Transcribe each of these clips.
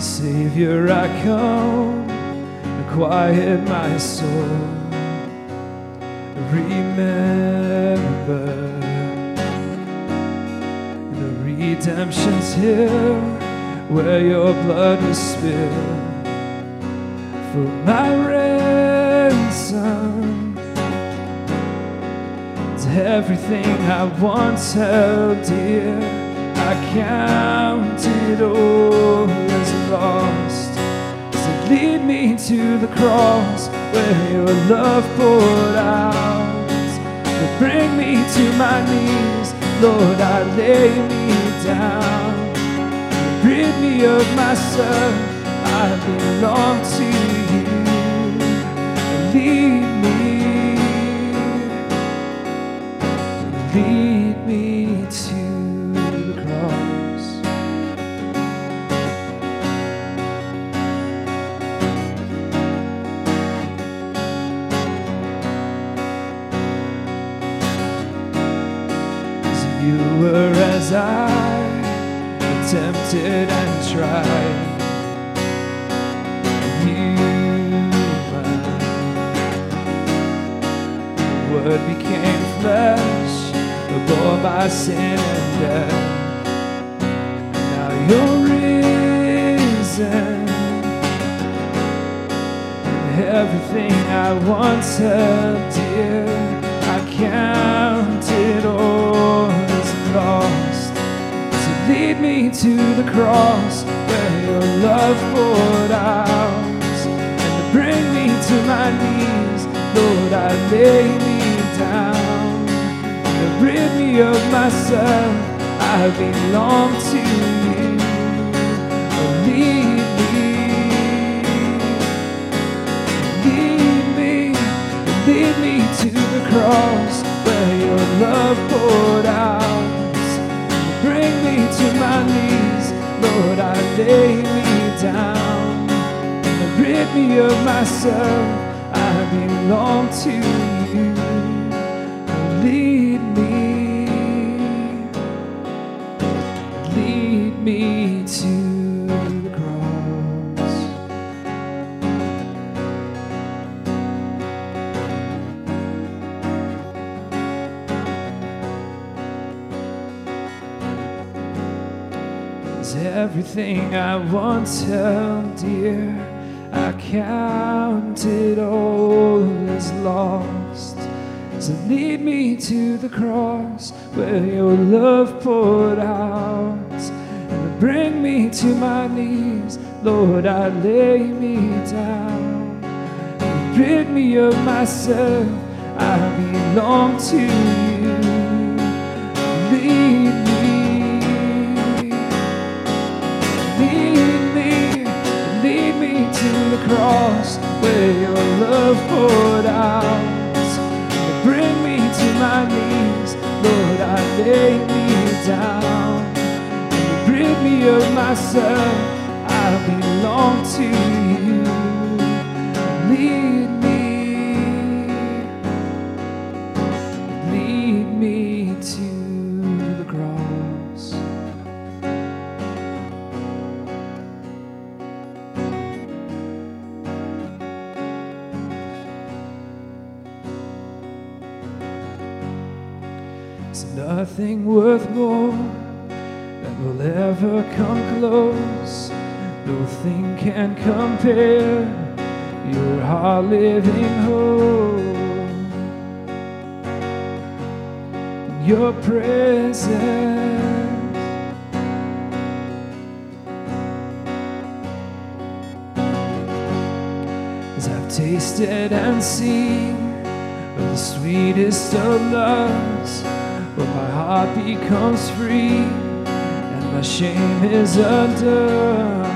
Savior, I come to quiet my soul. Remember, the redemption's here where your blood was spilled for my ransom. It's everything I once held dear. I count it all as lost. So lead me to the cross where your love poured out. Bring me to my knees, Lord, I lay me down. Rid me of myself, I belong to you. Lead me, lead me to tempted and tried. Human. The Word became flesh, bore my sin and death. Now you're risen, everything I once held dear, I count it all as lost. Lead me to the cross where your love poured out. And bring me to my knees, Lord, I lay me down. And rid me of myself, I belong to you. Lead me, lead me, lead me to the cross where your love poured out lay me down. And rid me of myself. I belong to you. Lead me. Everything I once oh held dear. I count it all as lost. So lead me to the cross where your love poured out. And bring me to my knees, Lord, I lay me down. And Rid me of myself, I belong to you. Lead to the cross where your love poured out. Bring me to my knees, Lord, I lay me down. Rid me of myself, I belong to you. There's nothing worth more that will ever come close. Nothing can compare. You're our living hope. Your presence. As I've tasted and seen of the sweetest of loves, but my heart becomes free and my shame is undone.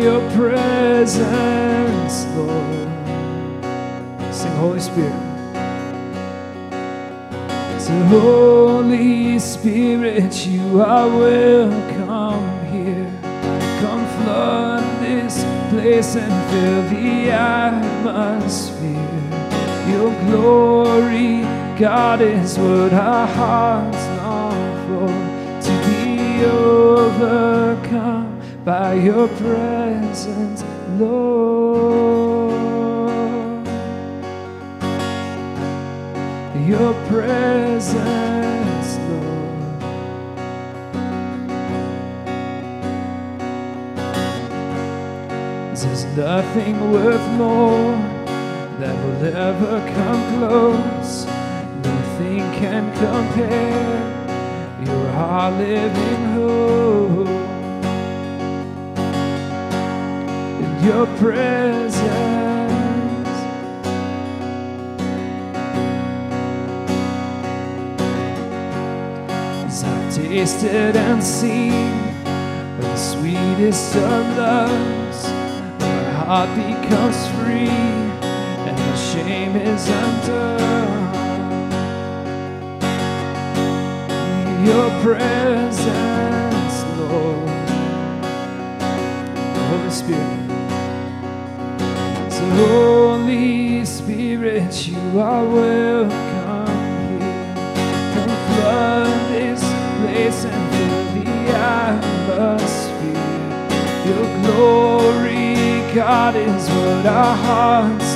Your presence, Lord. Sing, Holy Spirit. So, Holy Spirit, you are welcome here. Come flood this place and fill the atmosphere. Your glory, God, is what our hearts long for. To be overcome by your presence, Lord. Your presence, Lord. There's nothing worth more that will ever come close. Nothing can compare. You're our living hope. In your presence, as I've tasted and seen the sweetest of loves, my heart becomes free shame is undone. Your presence, Lord. Holy Spirit. So, Holy Spirit, you are welcome here. Come flood this place and fill the atmosphere. Your glory, God, is what our hearts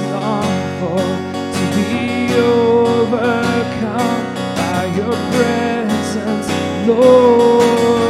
To be overcome by your presence, Lord.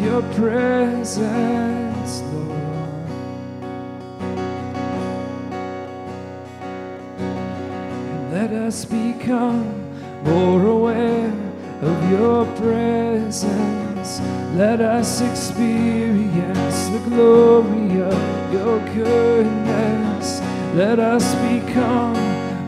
Your presence, Lord. And let us become more aware of your presence. Let us experience the glory of your goodness. Let us become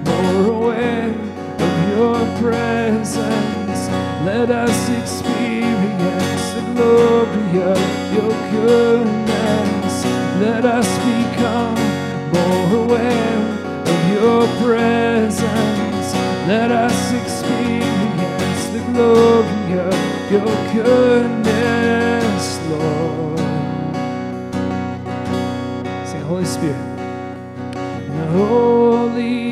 more aware of your presence. Let us experience the glory of your goodness. Let us become more aware of your presence. Let us experience the glory of your goodness, Lord. Sing, Holy Spirit. Holy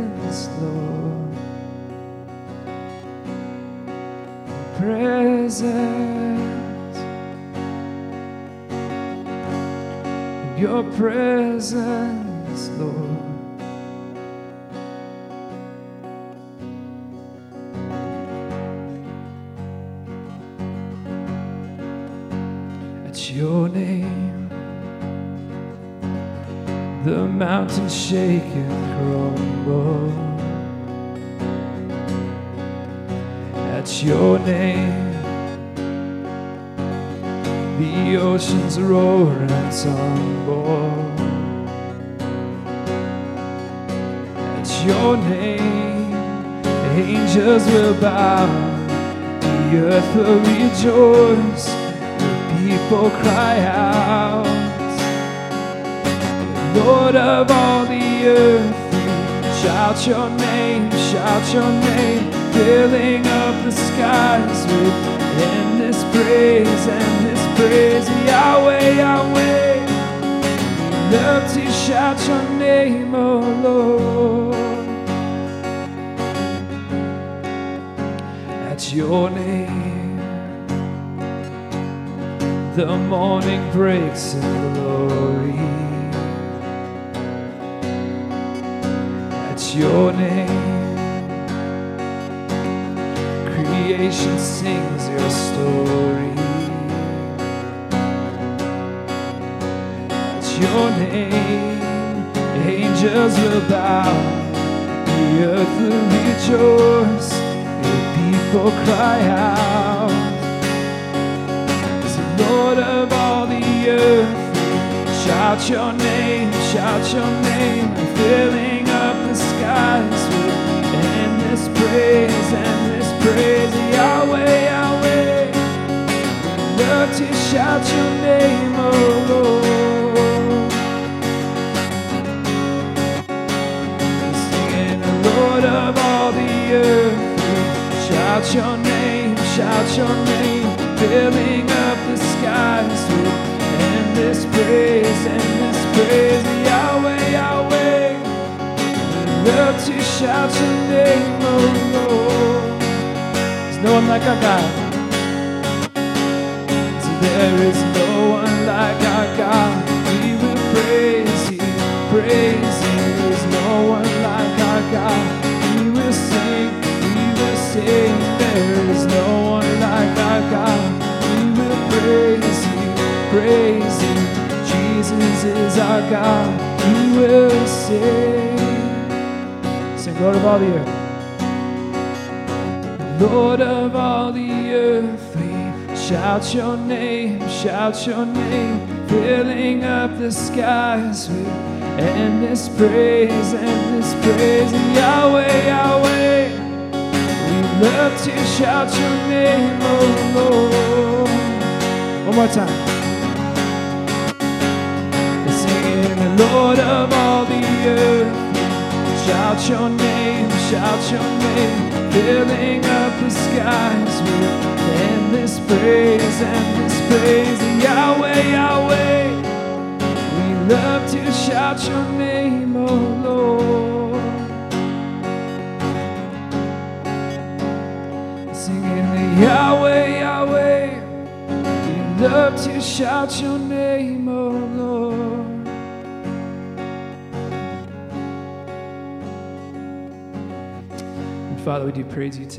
Lord. Presence. Your presence, Lord. Mountains shake and crumble. At your name, the oceans roar and tumble. At your name, angels will bow, the earth will rejoice, the people cry out. Lord of all the earth, shout your name, shout your name, filling up the skies with endless praise, endless praise, Yahweh, Yahweh. Love to shout your name, oh Lord. At your name, the morning breaks in glory. At your name, creation sings your story. It's your name. Angels will bow, the earth will rejoice, your people cry out. As the Lord of all the earth, shout your name, shout your name, filling skies with endless praise, endless praise, Yahweh, Yahweh. Love to shout your name, oh Lord. Singing, the Lord of all the earth, shout your name, shout your name, filling up the skies with endless praise, endless praise, Yahweh, Yahweh. Love to shout your name, oh Lord. There's no one like our God. So there is no one like our God. We will praise you, praise you. There's no one like our God. We will sing, we will sing. There is no one like our God. We will praise you, praise you. Jesus is our God. We will sing. Lord of all the earth. Lord of all the earth, we shout your name, shout your name, filling up the skies with endless praise, endless praise, Yahweh, Yahweh. We love to shout your name, oh Lord. One more time. Singing, Lord of all the earth. Shout your name, shout your name, filling up the skies with endless praise, endless praise, Yahweh, Yahweh. We love to shout your name, oh Lord. Singing the Yahweh, Yahweh. We love to shout your name, oh Lord. Father, we do praise you tonight.